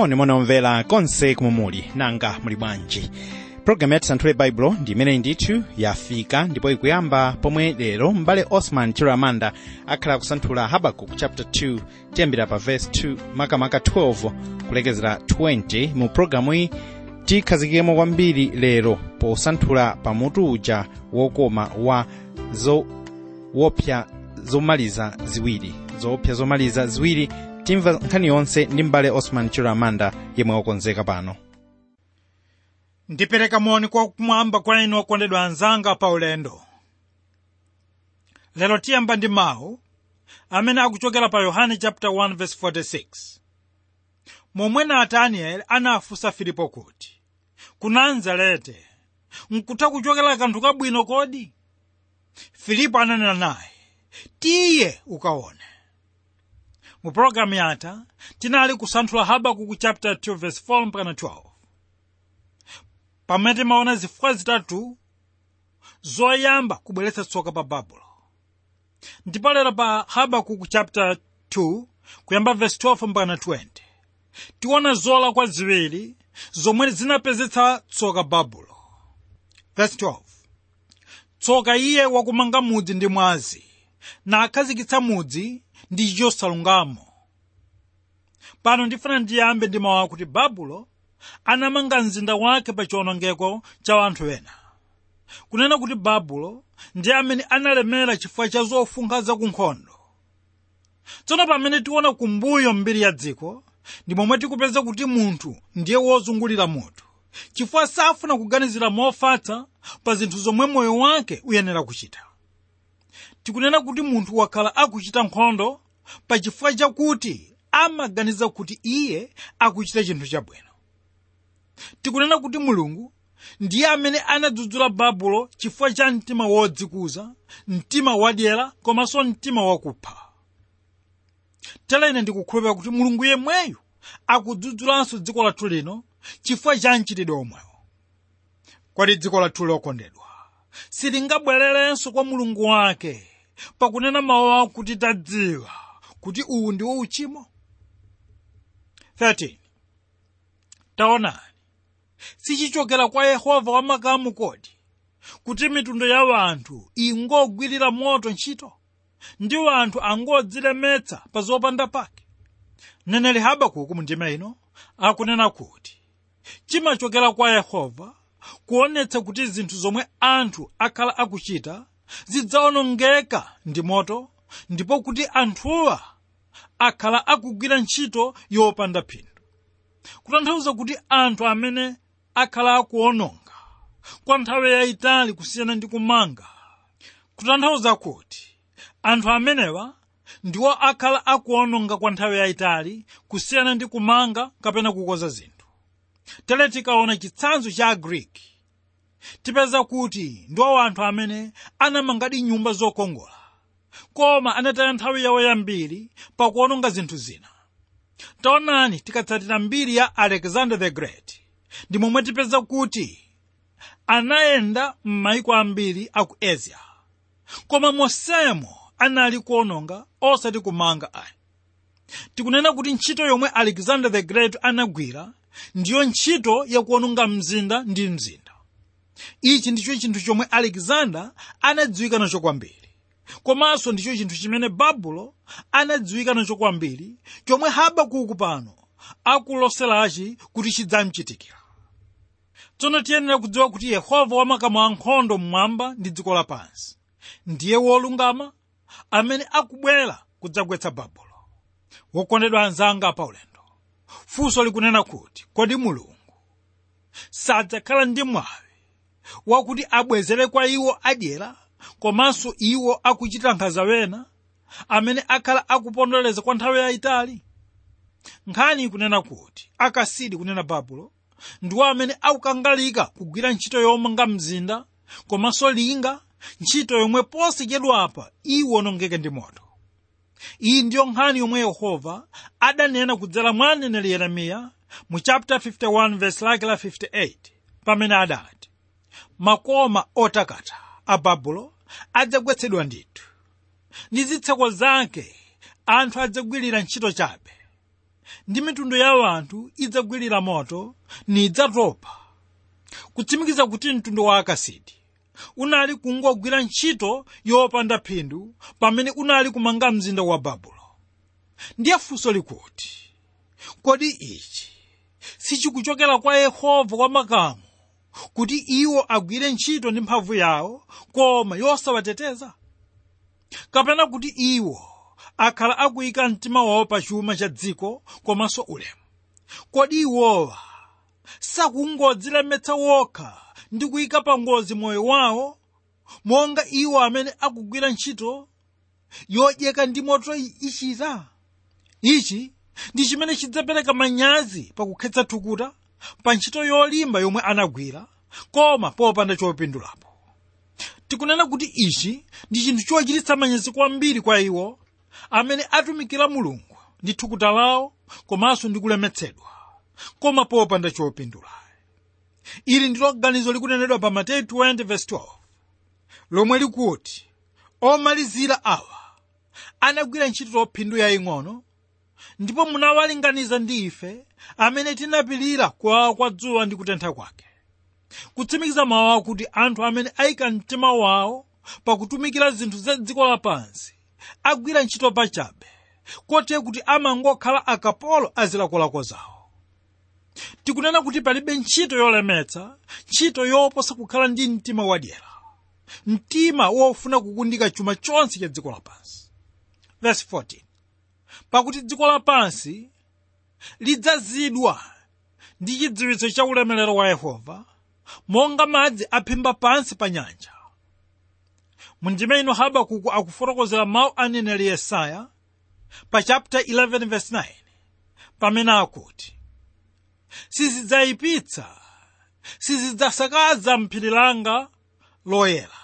monimoni omvera konse kumumuli nanga muli bwanji. Programu yati santhule baibulo ndi imene ndithu yafika ndipo ikuyamba pomwe lero m'bale osman chiramanda akhala kusanthula habakuku chapter 2 tiyambira pa verse 2 makamaka 12 kulekezera 20 mu programu iyi tikhazikikemo kwambiri lero posanthula pamutu uja wokoma wa zoopsa zomaliza ziwiri zoopsa zomaliza ziwiri timva nkhani yonse ndi m'bale osman chiramanda yemwe wakonzeka pano. Ndipereka moni kwakumwamba kwa inu okondedwa anzanga pa ulendo. Lero tiyamba ndi mawu amene akuchokera pa yohane chapter 1 verse 46 momwe natanieli anafunsa filipo kuti kunanza lete? Nkutha kuchokera kanthu kabwino kodi? Filipo ananena naye tiye ukaone mu pologalamu yatha tinali kusanthula habakuku chapter 2 verse 4 mpaka 12 pamene timaona zifukwa zitatu zoyamba kubweretsa tsoka pa babulo ndipo lero pa habakuku chapter 2 kuyamba verse 12 mpaka 20 tiona zolakwa ziwiri zomwe zinapezetsa tsoka babulo verse 12 tsoka iye wakumanga mudzi ndi mwazi nakhazikitsa mudzi ndi chosalungamo. Pano ndifuna ndiyambe ndi mawu akuti babulo anamanga mzinda wake pa chiwonongeko cha anthu ena kunena kuti babulo ndi amene analemera chifukwa cha zofunkha zakunkhondo tsono pamene tiona kumbuyo mbiri ya dziko ndi tikupeza kuti munthu ndiye wozungulira mutu chifukwa safuna kuganizira mofatsa pa zinthu zomwe moyo wake uyenera kuchita tikunena kuti munthu wakhala akuchita nkhondo pa chifukwa chakuti amaganiza kuti iye akuchita chinthu chabwino tikunena kuti mulungu ndiye amene anadzudzula babulo chifukwa cha mtima wodzikuza mtima wadyera komanso mtima wakupha. Tera ine ndikukhulupirira kuti mulungu yemweyu akudzudzulanso dziko lathu lino chifukwa cha mchitidwe omwewo kodi dziko lathu lokondedwa silingabwererenso kwa mulungu wake pakunena mawu akuti tadziwa kuti uwu ndiwo uchimo? 13 taonani. Sichichokera kwa yehova wamakamu kodi kuti mitundu ya wanthu ingogwirira moto ntchito? Ndi wanthu angodzilemetsa pa zopanda pake? Mneneri habakuku mundima ino akunena kuti chimachokera kwa yehova kuonetsa kuti zinthu zomwe anthu akhala akuchita zidzawonongeka ndi moto ndipo kuti anthuwa akhala akugwira ntchito yopanda phindu. Kutanthauza kuti anthu amene akhala akuwononga kwa nthawi yayitali kusiyana ndi kumanga kutanthauza kuti anthu amenewa ndiwo akhala akuononga kwa nthawi yayitali kusiyana ndi kumanga kapena kukoza zinthu. Tere tikaona chitsanzo cha agriki tipeza kuti ndiwo anthu amene anamangadi nyumba zokongola koma anataya nthawi yawo yambiri pakuononga zinthu zina. Taonani tikatsatira mbiri ya alexander the great ndi momwe tipeza kuti anayenda m'mayiko ambiri aku asia koma monsemo anali kuononga osati kumanga ayi. Tikunena kuti ntchito yomwe alexander the great anagwira ndiyo ntchito yakuononga mzinda ndi mzinda ichi ndicho chinthu chomwe alexander anadziwika nacho kwambiri komanso ndicho chinthu chimene babulo anadziwika nacho kwambiri chomwe habakuku pano akuloserachi kuti chidzamchitikira. Tsono tiyenera kudziwa kuti yehova wamakamu ankhondo mmwamba ndi dziko lapansi. Ndiye wolungama amene akubwera kudzagwetsa babulo wokondedwa anzanga pa ulendo funso likunena kuti kodi mulungu sadzakhala ndi mwawi wakuti abwezere kwa iwo adyera komanso iwo akuchita nkhanza wena amene akhala akupondoleza kwa nthawi yayitali nkhani ikunena kuti akasidi kunena babulo ndiwo amene akukangalika kugwira ntchito yomanga mzinda komanso linga ntchito yomwe posachedwapa iwonongeke ndi moto. Iyi ndiyo nkhani yomwe yehova adanena kudzera mwa mneneri yeremiya mu chapter 51 verse lake la 58 pamene adati makoma otakata a babulo adzagwetsedwa ndithu. Ndi zitseko zake anthu adzagwirira ntchito chabe. Ndi mitundu ya wanthu idzagwirira moto nidzatopa kutsimikiza kuti mtundu wa akasidi unali kungogwira ntchito yopanda phindu pamene unali kumanga mzinda wa babulo ndiye funso likuti kodi ichi sichikuchokera kwa yehova kwa makamu kuti iwo agwire ntchito ndi mphamvu yawo koma yosawateteza. Kapena kuti iwo akhala akuyika mtima wawo pa chuma cha dziko komanso ulemu. Kodi iwowa sakungodzilemetsa wokha ndi kuyika pa ngozi moyo wawo monga iwo amene akugwira ntchito yodyeka ndi moto ichita? Ichi ndi chimene chidzapereka manyazi pakukhetsa thukuta pa ntchito yolimba yomwe anagwira koma popanda chopindulapo tikunena kuti ichi ndi chinthu chochititsa manyazi kwambiri kwa iwo amene atumikira mulungu ndi thukuta lawo komanso ndi kulemetsedwa. Koma popanda chopindula ili ndilo ganizo likunenedwa pa mateyu 20:12 lomwe likuti omalizira awa anagwira ntchito phindu yaying'ono ndipo munawalinganiza ndi ife amene tinapirira kuwawa kwa dzuwa ndi kutentha kwake. Kutsimikiza mawu akuti anthu amene ayika mtima wawo pakutumikira zinthu za dziko lapansi agwira ntchito pachabe kotero kuti amangokhala akapolo azilakolako zawo. Tikunena kuti palibe ntchito yolemetsa ntchito yoposa kukhala ndi mtima wadyera mtima wofuna kukundika chuma chonse cha dziko lapansi. Verse 14 pakuti dziko lapansi lidzazidwa ndi chidziwitso cha ulemerero wa yehova monga madzi aphimba pansi pa nyanja. Mundime ino habakuku akufotokozera mawu a yesaya pa chapter 11 verse 9 pamene akuti sizidzayipitsa sizidzasakaza mphiri langa loyera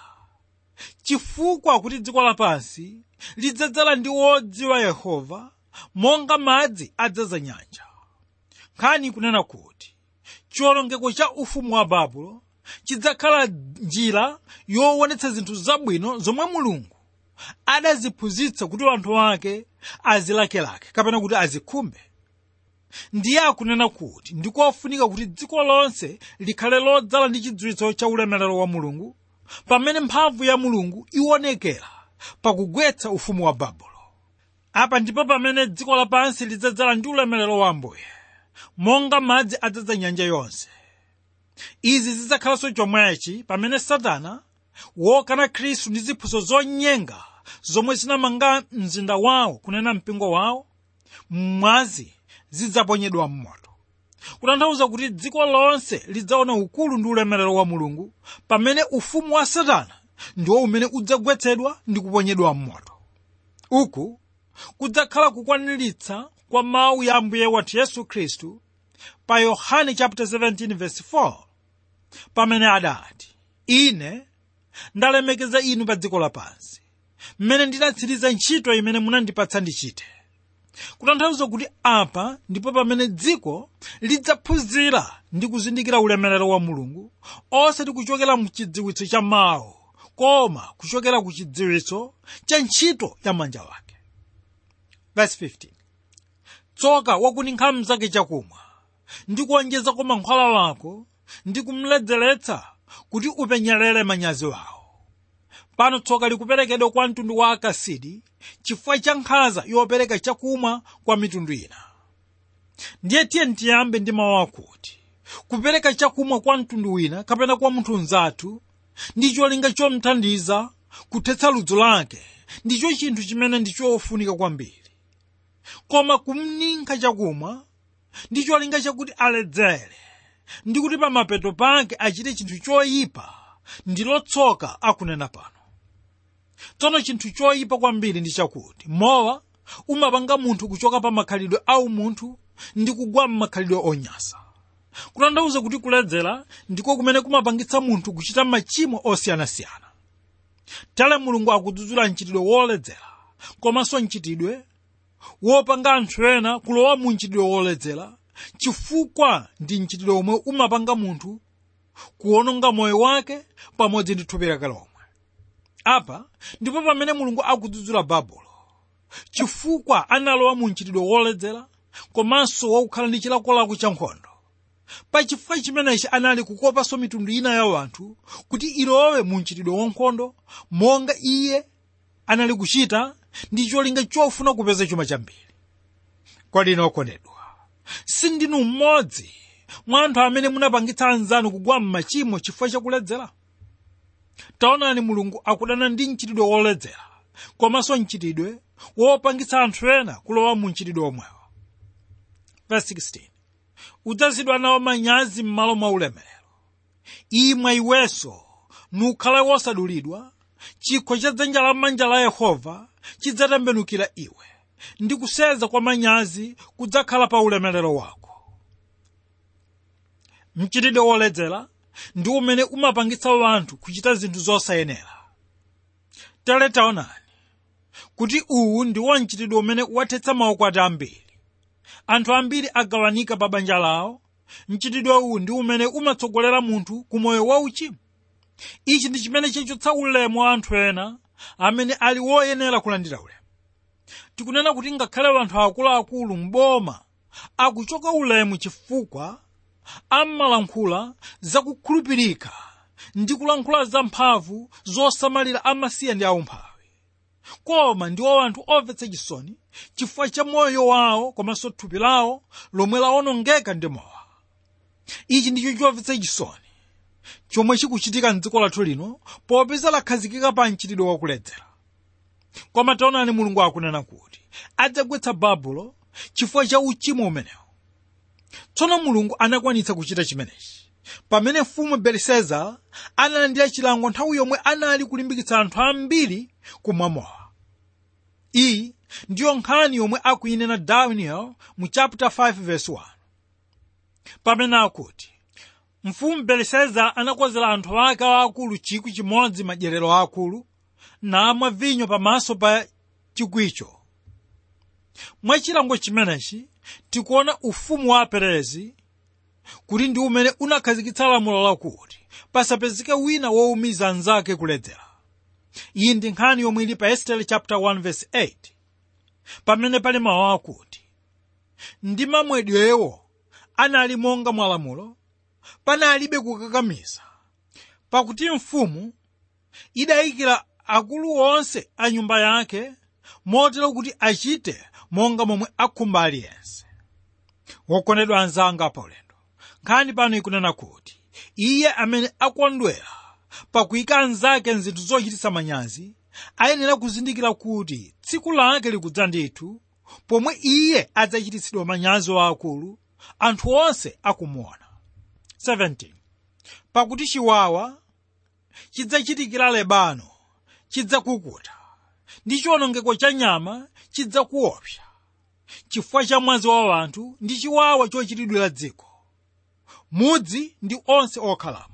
chifukwa kuti dziko lapansi lidzadzala ndi wodziwa yehova monga madzi adzaza nyanja. Nkhani kunena kuti chiwonongeko cha ufumu wa babulo chidzakhala njira yowonetsa zinthu zabwino zomwe mulungu adaziphunzitsa kuti anthu ake azilakelake kapena kuti azikhumbe. Ndiye akunena kuti ndikofunika kuti dziko lonse likhale lodzala ndi chidziwitso cha ulemerero wa mulungu pamene mphamvu ya mulungu iwonekera pakugwetsa ufumu wa babulo apa ndipo pamene dziko lapansi lidzadzala ndi ulemerero wa ambuye monga madzi adzadza nyanja yonse. Izi zidzakhalanso chomwechi pamene satana wokana khristu ndi ziphuso zonyenga zomwe zinamanga mzinda wawo kunena mpingo wawo mmwazi zidzaponyedwa m'moto. Kutanthauza kuti dziko lonse lidzaona ukulu ndi ulemerero wa mulungu pamene ufumu wa satana ndiwo umene udzagwetsedwa ndi kuponyedwa m'moto. Uku kudzakhala kukwaniritsa kwa mawu ya ambuye wathu yesu khristu pa yohane chapter 17 verse 4 pamene adati ine ndalemekeza inu pa dziko lapansi. Mmene ndinatsiriza ntchito imene munandipatsa ndichite. Kutanthauza kuti apa ndipo pamene dziko lidzaphunzira ndi kuzindikira ulemerero wa mulungu osati kuchokera mu chidziwitso cha mawu koma kuchokera ku chidziwitso cha ntchito ya manja wake verse 15 tsoka wakunikha zake chakumwa. Ndi kuonjezako mankhwala wako ndi kumledzeretsa kuti upenyerere manyazi wawo. Pano tsoka likuperekedwa kwa mtundu wa akasidi chifukwa cha nkhanza yopereka chakumwa kwa mitundu ina. Ndiye tiye ntiyambe ndi mawu akuti kupereka chakumwa kwa mtundu wina kapena kwa munthu mzathu ndi cholinga chomthandiza kuthetsa ludzu lake ndicho chinthu chimene ndi chofunika kwambiri koma kumninkha chakumwa ndi cholinga chakuti aledzere ndi kuti pamapeto pake achite chinthu choyipa ndilo tsoka akunena pano. Tsono chinthu choyipa kwambiri ndi chakuti mowa umapanga munthu kuchoka pa makhalidwe au munthu ndi kugwa m'makhalidwe onyasa. Kutanthauza kuti kuledzera ndiko kumene kumapangitsa munthu kuchita machimo osiyanasiyana. Tale mulungu akudzudzula mchitidwe woledzera komanso mchitidwe wopanga anthu ena kulowa mu mchitidwe woledzera chifukwa ndi mchitidwe omwe umapanga munthu kuwononga moyo wake pamodzi ndi thupi lake lomwe. Apa ndipo pamene mulungu akudzudzula babulo chifukwa analowa mu mchitidwe woledzera komanso wakukhala ndi chilakolako cha nkhondo. Pachifukwa chimenechi anali kukopanso mitundu ina ya wanthu kuti ilowe mu mchitidwe wankhondo monga iye anali kuchita ndi cholinga chofuna kupeza chuma chambiri kodi okondedwa sindinu mmodzi. Mwa anthu amene munapangitsa anzanu kugwa m'machimo chifukwa chakuledzera taonani mulungu akudana ndi mchitidwe woledzera. Komanso mchitidwe wopangitsa anthu ena kulowa mu mchitidwe omwewo. Udzazidwa nawo manyazi m'malo mwa ulemerero. Imwe iwenso nukhale wosadulidwa chikho cha dzanja la manja la yehova chidzatembenukira iwe. Ndi kuseza kwa manyazi kudzakhala pa ulemerero wako. Mchitidwe woledzera ndi umene umapangitsa wanthu kuchita zinthu zosayenera. Tere taonani kuti uwu ndi mchitidwe umene wathetsa maukwati ambiri. Anthu ambiri agawanika pa banja lawo mchitidwe uwu ndi umene umatsogolera munthu ku moyo wauchimo ichi ndi chimene chachotsa ulemu wa anthu ena amene ali woyenera kulandira ulemu. Tikunena kuti ngakhale anthu akuluakulu m'boma akuchoka ulemu chifukwa amalankhula zakukhulupirika ndi kulankhula zamphamvu zosamalira amasiye ndi aumphawi. Koma ndiwo anthu omvetsa chisoni chifukwa cha moyo wawo komanso thupi lawo lomwe lawonongeka ndi mowa ichi ndicho chomvetsa chisoni chomwe chikuchitika mdziko lathu lino popeza lakhazikika pa mchitidwe wakuledzera. Koma taonani mulungu akunena kuti adzagwetsa babulo chifukwa cha uchimo umenewu. Tsono mulungu anakwanitsa kuchita chimenechi. Pamene mfumu beliseza analandira chilango nthawi yomwe anali kulimbikitsa anthu ambiri kumwamowa iyi ndiyo nkhani yomwe akuyinena daniel mu chapter 5 verse 1 pamene akuti mfumu beliseza anakonzera anthu ake aakulu chikwi chimodzi madyerero akulu namwa vinyo pamaso pa chikwicho. Mwa chilango chimenechi tikuona ufumu wa aperezi kuti ndi umene unakhazikitsa lamulo lakuti pasapezeke wina wowumiza anzake kuledzera. Iyi ndi nkhani yomwe ili pa estere chapter 1 verse 8 pamene pali mawu akuti ndi mamwedwewo anali monga mwa lamulo panalibe kukakamiza. Pakuti mfumu idayikira akulu onse a nyumba yake motero kuti achite monga momwe akhumba aliyense. Wokondedwa anzanga paulendo. Nkhani pano ikunena kuti iye amene akondwera pakuyika anzake nzinthu zochititsa manyazi ayenera kuzindikira kuti tsiku lake likudza ndithu pomwe iye adzachititsidwa manyazi waakulu anthu onse akumuona 17 pakuti chiwawa chidzachitikira lebano chidzakukuta. Ndi chiwonongeko cha nyama chidzakuopsa. Chifukwa cha mwazi wa wanthu ndi chiwawa chochitidwira dziko. Mudzi ndi onse okhalamo.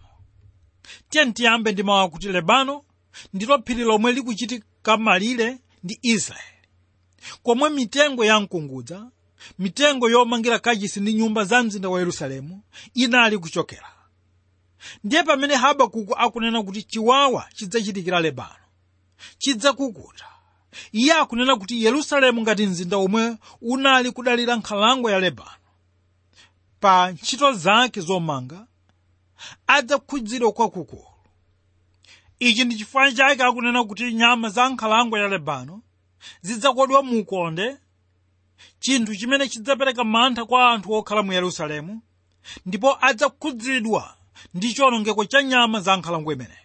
Tiye ndi mawu akuti lebano ndilo phiri lomwe likuchitika malire ndi israeli. Komwe mitengo ya mkungudza mitengo yomangira kachisi ndi nyumba za mzinda wa yerusalemu inali kuchokera. Ndiye pamene habakuku akunena kuti chiwawa chidzachitikira lebano. Chidzakukuta iye akunena kuti yerusalemu ngati mzinda omwe unali kudalira nkhalango ya lebano. Pa ntchito zake zomanga adzakhudzidwa kwakukulu ichi ndi chifukwa chake akunena kuti nyama za nkhalango ya lebano zidzakodwa mu ukonde chinthu chimene chidzapereka mantha kwa anthu okhala mu yerusalemu ndipo adzakhudzidwa ndi chiwonongeko cha nyama za nkhalango imeneyi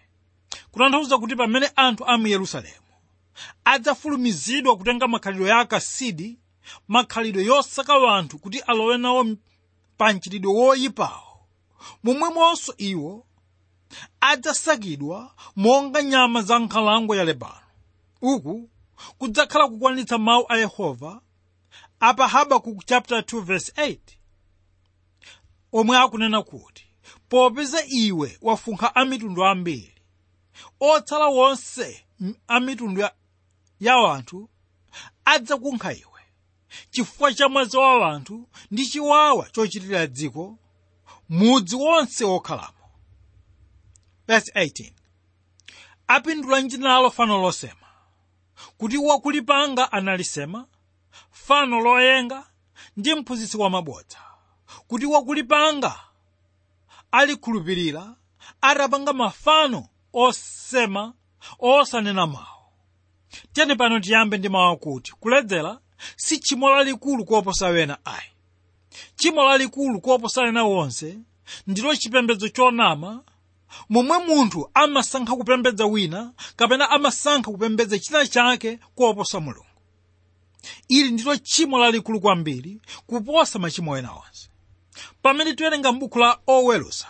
kutanthauza kuti pamene anthu a mu yerusalemu adzafulumizidwa kutenga makhalidwe ya akasidi makhalidwe yosaka wanthu kuti alowe nawo pa mchitidwe woyipawo momwemonso iwo adzasakidwa monga nyama za nkhalango ya lebano. Uku kudzakhala kukwanitsa mawu a yehova apa habakuku chapter 2 verse 8 omwe akunena kuti popeza iwe wafunkha amitundu ambiri otsala wonse a mitundu ya, wanthu adzakunkha iwe. Chifukwa cha mwazi wa wanthu ndi chiwawa chochitira dziko mudzi wonse wokhalamo. Verse 18 apindula njinalo fano losema kuti wakulipanga analisema fano loyenga ndi mphunzitsi wamabodza kuti wakulipanga alikhulupirira atapanga mafano osema osanena mawu. Tiyeni pano tiyambe ndi mawu akuti kuledzera si tchimo lalikulu kuoposa wena ayi. Tchimo lalikulu kuoposa ena wonse ndilo chipembedzo chonama momwe munthu amasankha kupembedza wina kapena amasankha kupembedza china chake kuoposa mulungu ili ndilo tchimo lalikulu kwambiri kuposa machimo ena onse. Pamene tiwerenga m'buku la owelusa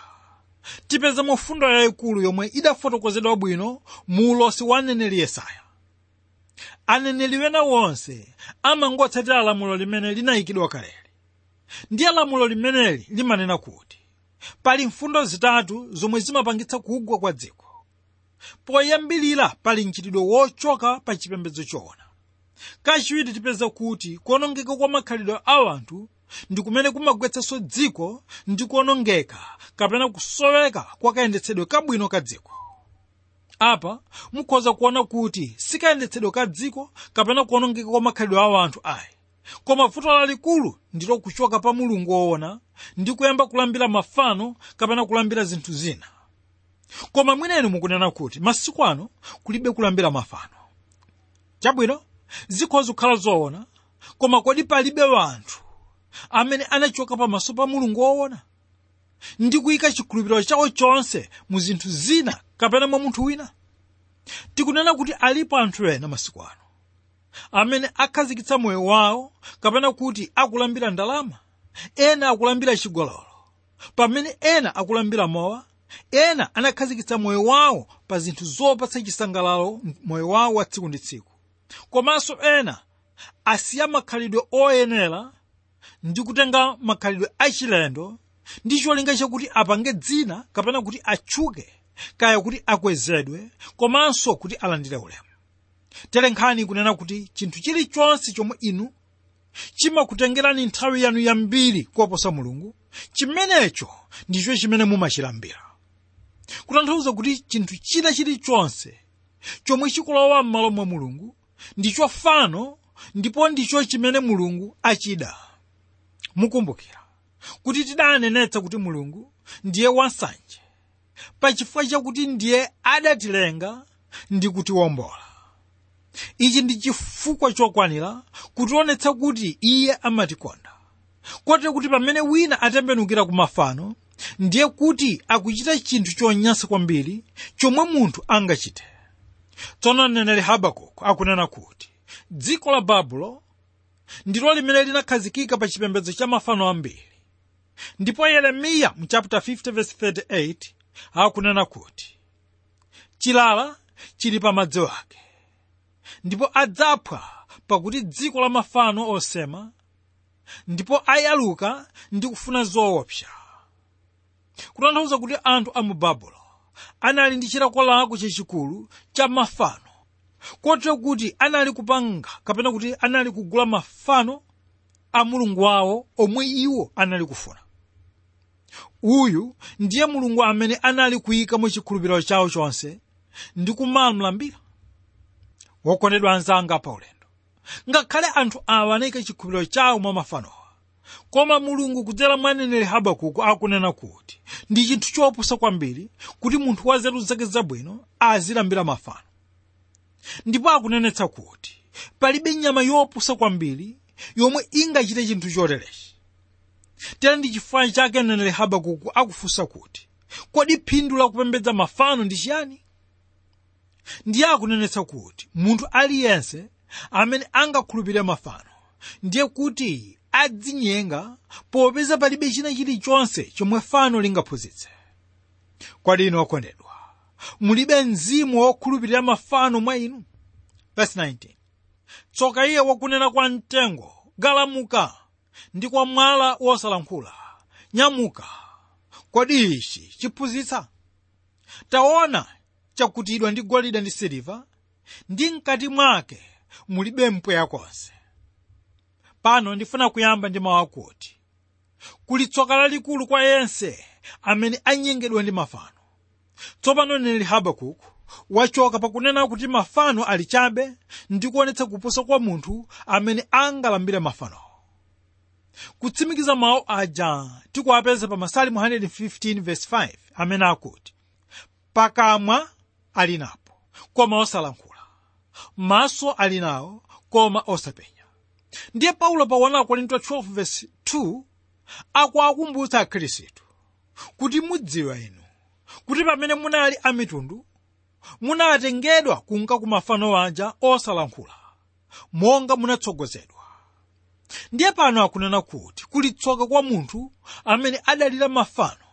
tipeza fundo yayikulu yomwe idafotokozedwa bwino mu ulosi wa aneneri yesaya. Aneneri wena wonse amangotsatira lamulo limene linayikidwa kaleli ndiye lamulo limeneli limanena kuti pali mfundo zitatu zomwe zimapangitsa kugwa kwa dziko. Poyambirira pali mchitidwe wochoka pa chipembedzo choona kachiwiri tipeza kuti kuonongeka kwa makhalidwe a anthu ndi kumene kumagwetsanso dziko ndi kuonongeka kapena kusoweka kwa kayendetsedwe kabwino ka dziko. Apa mukhoza kuona kuti sikayendetsedwe ka dziko kapena kuonongeka kwa makhalidwe a anthu ayi. Koma vuto lalikulu ndilo kuchoka pa mulungu woona ndi kuyamba kulambira mafano kapena kulambira zinthu zina. Koma mwineni mukunena kuti masiku ano kulibe kulambira mafano. Chabwino zikhoza kukhala zoona koma kodi palibe wanthu amene anachoka pamaso pa mulungu woona ndi kuyika chikhulupiriro chawo chonse mu zinthu zina kapena mwa munthu wina? Tikunena kuti alipo anthu ena masiku ano amene akhazikitsa moyo wawo kapena kuti akulambira ndalama? Ena akulambira chigololo. Pamene ena akulambira mowa ena anakhazikitsa moyo wawo pa zinthu zopatsa chisangalalo moyo wawo wa tsiku ndi tsiku komanso ena asiya makhalidwe oyenera ndi kutenga makhalidwe achilendo ndi cholinga chakuti apange dzina kapena kuti atchuke kaya kuti akwezedwe komanso kuti alandire ulemu. Tere nkhani kunena kuti chinthu chilichonse chomwe inu chimakutengerani nthawi yanu yambiri kuposa mulungu chimenecho ndicho chimene mumachilambira. Kutanthauza kuti chinthu china chilichonse chomwe chikulowa m'malo mwa mulungu ndicho fano ndipo ndicho chimene mulungu achida. Mukumbukira kuti tidanenetsa kuti mulungu ndiye wansanje pachifukwa chakuti ndiye adatilenga ndi kutiwombola. Ichi ndi chifukwa chokwanira kutionetsa kuti iye amatikonda. Kotero kuti pamene wina atembenukira ku mafano ndiye kuti akuchita chinthu chonyansa kwambiri chomwe munthu angachite tsono mneneri habakuku akunena kuti dziko la babulo ndilo limene linakhazikika pa chipembedzo cha mafano ambiri. Ndipo yeremiya mu chapter 50 verse 38 akunena kuti chilala chili pa madzi ake ndipo adzaphwa pakuti dziko la mafano osema ndipo ayaluka ndi kufuna zoopsa. Kutanthauza kuti anthu a mu babulo anali ndi chilakolako chachikulu cha mafano. Kotero kuti anali kupanga kapena kuti anali kugula mafano a mulungu wawo omwe iwo anali kufuna. Uyu ndiye mulungu amene anali kuyika mu chikhulupiriro chawo chonse ndi kumamulambira wokondedwa anzanga pa ulendo. Ngakhale anthu awa anayika chikhulupiriro chawo mwa mafanowa koma mulungu kudzera mwa mneneri habakuku akunena kuti ndi chinthu chopusa kwambiri kuti munthu wa zeru zake zabwino azilambira mafano. Ndipo akunenetsa kuti palibe nyama yopusa kwambiri yomwe ingachite chinthu choterechi tera ndi chifukwa chake mneneri habakuku akufunsa kuti kodi phindu la kupembedza mafano ndi chiyani? Ndiye akunenetsa kuti munthu aliyense amene angakhulupirire mafano ndiye kuti adzinyenga popeza palibe china chilichonse chomwe fano lingaphunzitse. Kodi inu mulibe mzimu wokhulupirira mafano mwa inu. Verse 19 tsoka iye wakunena kwa mtengo galamuka ndi kwa mwala wosalankhula nyamuka. Kodi ichi chiphunzitsa. Taona chakutidwa ndi golide ndi siliva ndi mkati mwake mulibe mpweya konse pano ndifuna kuyamba ndi mawu akuti kuli tsoka lalikulu kwa yense amene anyengedwa ndi mafano. Tsopano mneneri habakuku wachoka pakunena kuti mafano ali chabe ndi kuonetsa kuposa kwa munthu amene angalambire mafanowo kutsimikiza mawu aja tikuwapeza pa masalimu 115:5 amene akuti pakamwa ali napo koma osalankhula maso ali nawo koma osapenya ndiye paulo pa 1 korinto 12 verse 2 akuwakumbutsa akhristu kuti mudziwa inu kuti pamene munali amitundu munatengedwa kunka ku mafano aja osalankhula monga munatsogozedwa ndiye pano akunena kuti kuli tsoka kwa munthu amene adalira mafano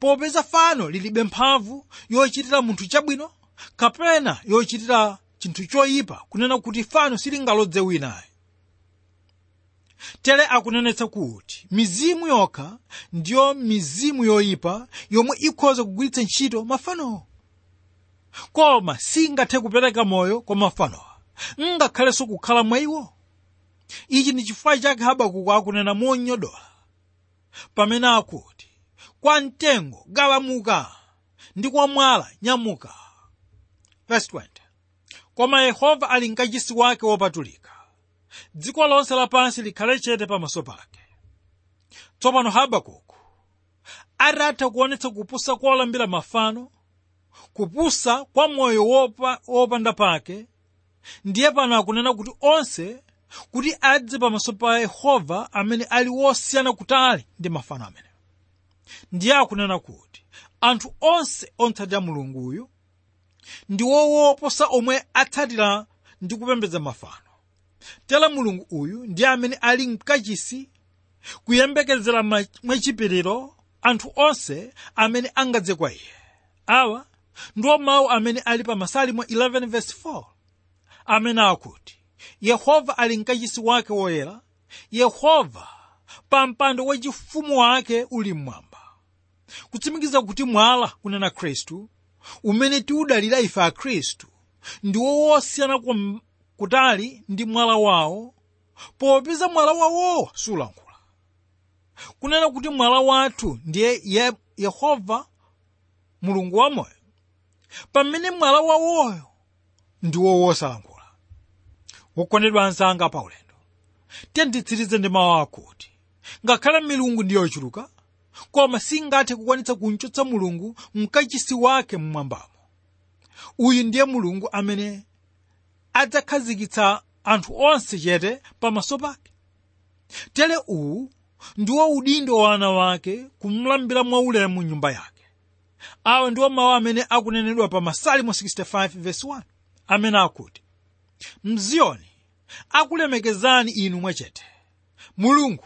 popeza fano lilibe mphamvu yochitira munthu chabwino kapena yochitira chinthu choyipa kunena kuti fano silingalodze winayo tere akunenetsa kuti mizimu yokha ndiyo mizimu yoyipa yomwe ikhoza kugwiritsa ntchito mafanowo koma singathe kupereka moyo kwa mafanowa ngakhalenso kukhala mwa iwo ichi ndi chifukwa chake habakuku akunena monyodola pamene akuti kwa mtengo galamuka ndi kwa mwala nyamuka. 20. koma yehova ali mkachisi wake wopatulika dziko lonse lapansi likhale chete pamaso pake. Tsopano habakuku atatha kuonetsa kupusa kolambira mafano kupusa kwa moyo wopa, wopanda pake ndiye pano akunena kuti onse kuti adze pamaso pa yehova amene ali wosiyana kutali ndi mafano amene. Ndiye akunena kuti anthu onse ontsatira mulunguyu ndi wowoposa omwe atsatira ndi kupembedza mafano tera mulungu uyu ndi amene ali mkachisi kuyembekezera mwachipiriro anthu onse amene angadze kwa iye. Awa ndiwo mawu amene ali pa masalimo 11 verse 4 amene akuti yehova ali mkachisi wake woyera yehova pa mpando wachifumu wake uli mmwamba. Kutsimikiza kuti mwala kunena khristu umene tiudalira ife akhristu ndiwo wosiyana kutali ndi mwala wawo popeza mwala wawowo sulankhula. Kunena kuti mwala wathu ndiye ye, yehova mulungu wamoyo pamene mwala wawoyo ndiwo wosalankhula. Wokondedwa anzanga pa ulendo. Ndi mawu akuti ngakhale milungu ndi yochuluka koma singathe kukwanitsa kumchotsa mulungu mkachisi wake mmwambamo. Uyu ndiye mulungu amene adzakhazikitsa anthu onse chete pamaso pake. Tere uwu ndiwo udindo wa ana wake kumulambira mwaulemu nyumba yake. Awa ndiwo mawu amene akunenedwa pa masalimo 65:1 amene akuti mziyoni akulemekezani inu mwachete mulungu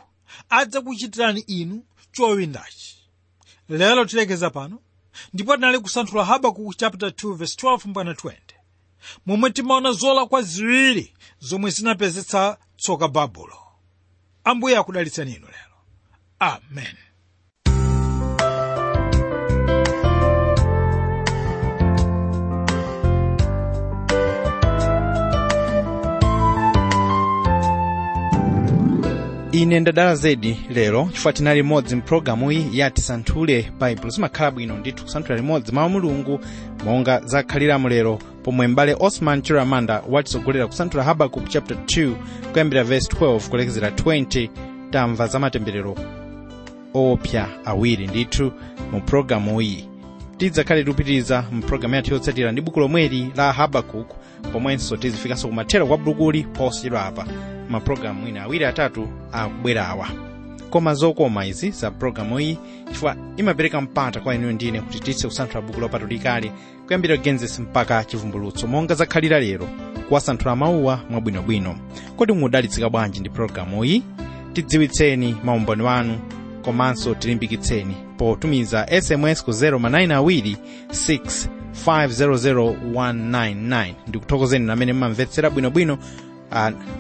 adzakuchitirani inu chowindachi lero tilekeza pano ndipo tinali kusanthula habakuku chapter 2 verse 12 mpaka 20 momwe timaona zolakwa ziwiri zomwe zinapezetsa tsoka babulo ambuye akudalitseni inu lero. Amen. Ine ndadala zedi lero chifukwa tinali limodzi mpulogalamu iyi ya tisanthule baibulo zimakhala bwino ndithu kusanthula limodzi mawu mulungu monga zakhaliramu lero pomwe mbale osman chiramanda watitsogolera kusanthula habakuku chapter 2 kuyambira verse 12 kulekezera 20 tamva za matemberero oopsa awiri ndithu mu pulogalamu iyi tidzakhale tikupitiriza mpulogalamu yathu yotsatira ndi buku lomweli la habakuku pomwenso tizifikanso kumathero kwa bulukuli posiyidwa apa mapulogalamu ina awiri atatu akubwerawa koma zokoma izi za pulogalamu iyi chifukwa imapereka mpata kwa inuyo ndine kuti tithe kusanthula buku lopatulikali kuyambira genesis mpaka chivumbulutso. Monga zakhalira lero kuwasanthula mawuwa mwabwinobwino kodi mudalitsika bwanji ndi pulogalamu iyi tidziwitseni maumboni wanu. Komanso tilimbikitseni potumiza sms ku 0manayina 6 500199 ndikuthokozeni namene mumamvetsera bwinobwino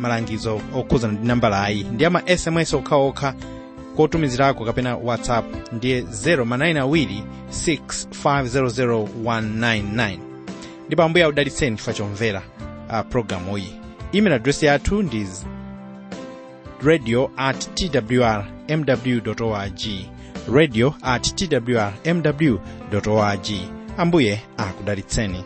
malangizo okhuzana ndi nambala ayi. Ndi ama sms okhaokha kotumizirako kapena whatsapp ndiye 0manayina 6500199 ndipo ambuye audalitseni chifukwa chomvera uh, programu iyi email address yathu ndi radio at twr mw org. Radio at twr mw org. Ambuye akudalitseni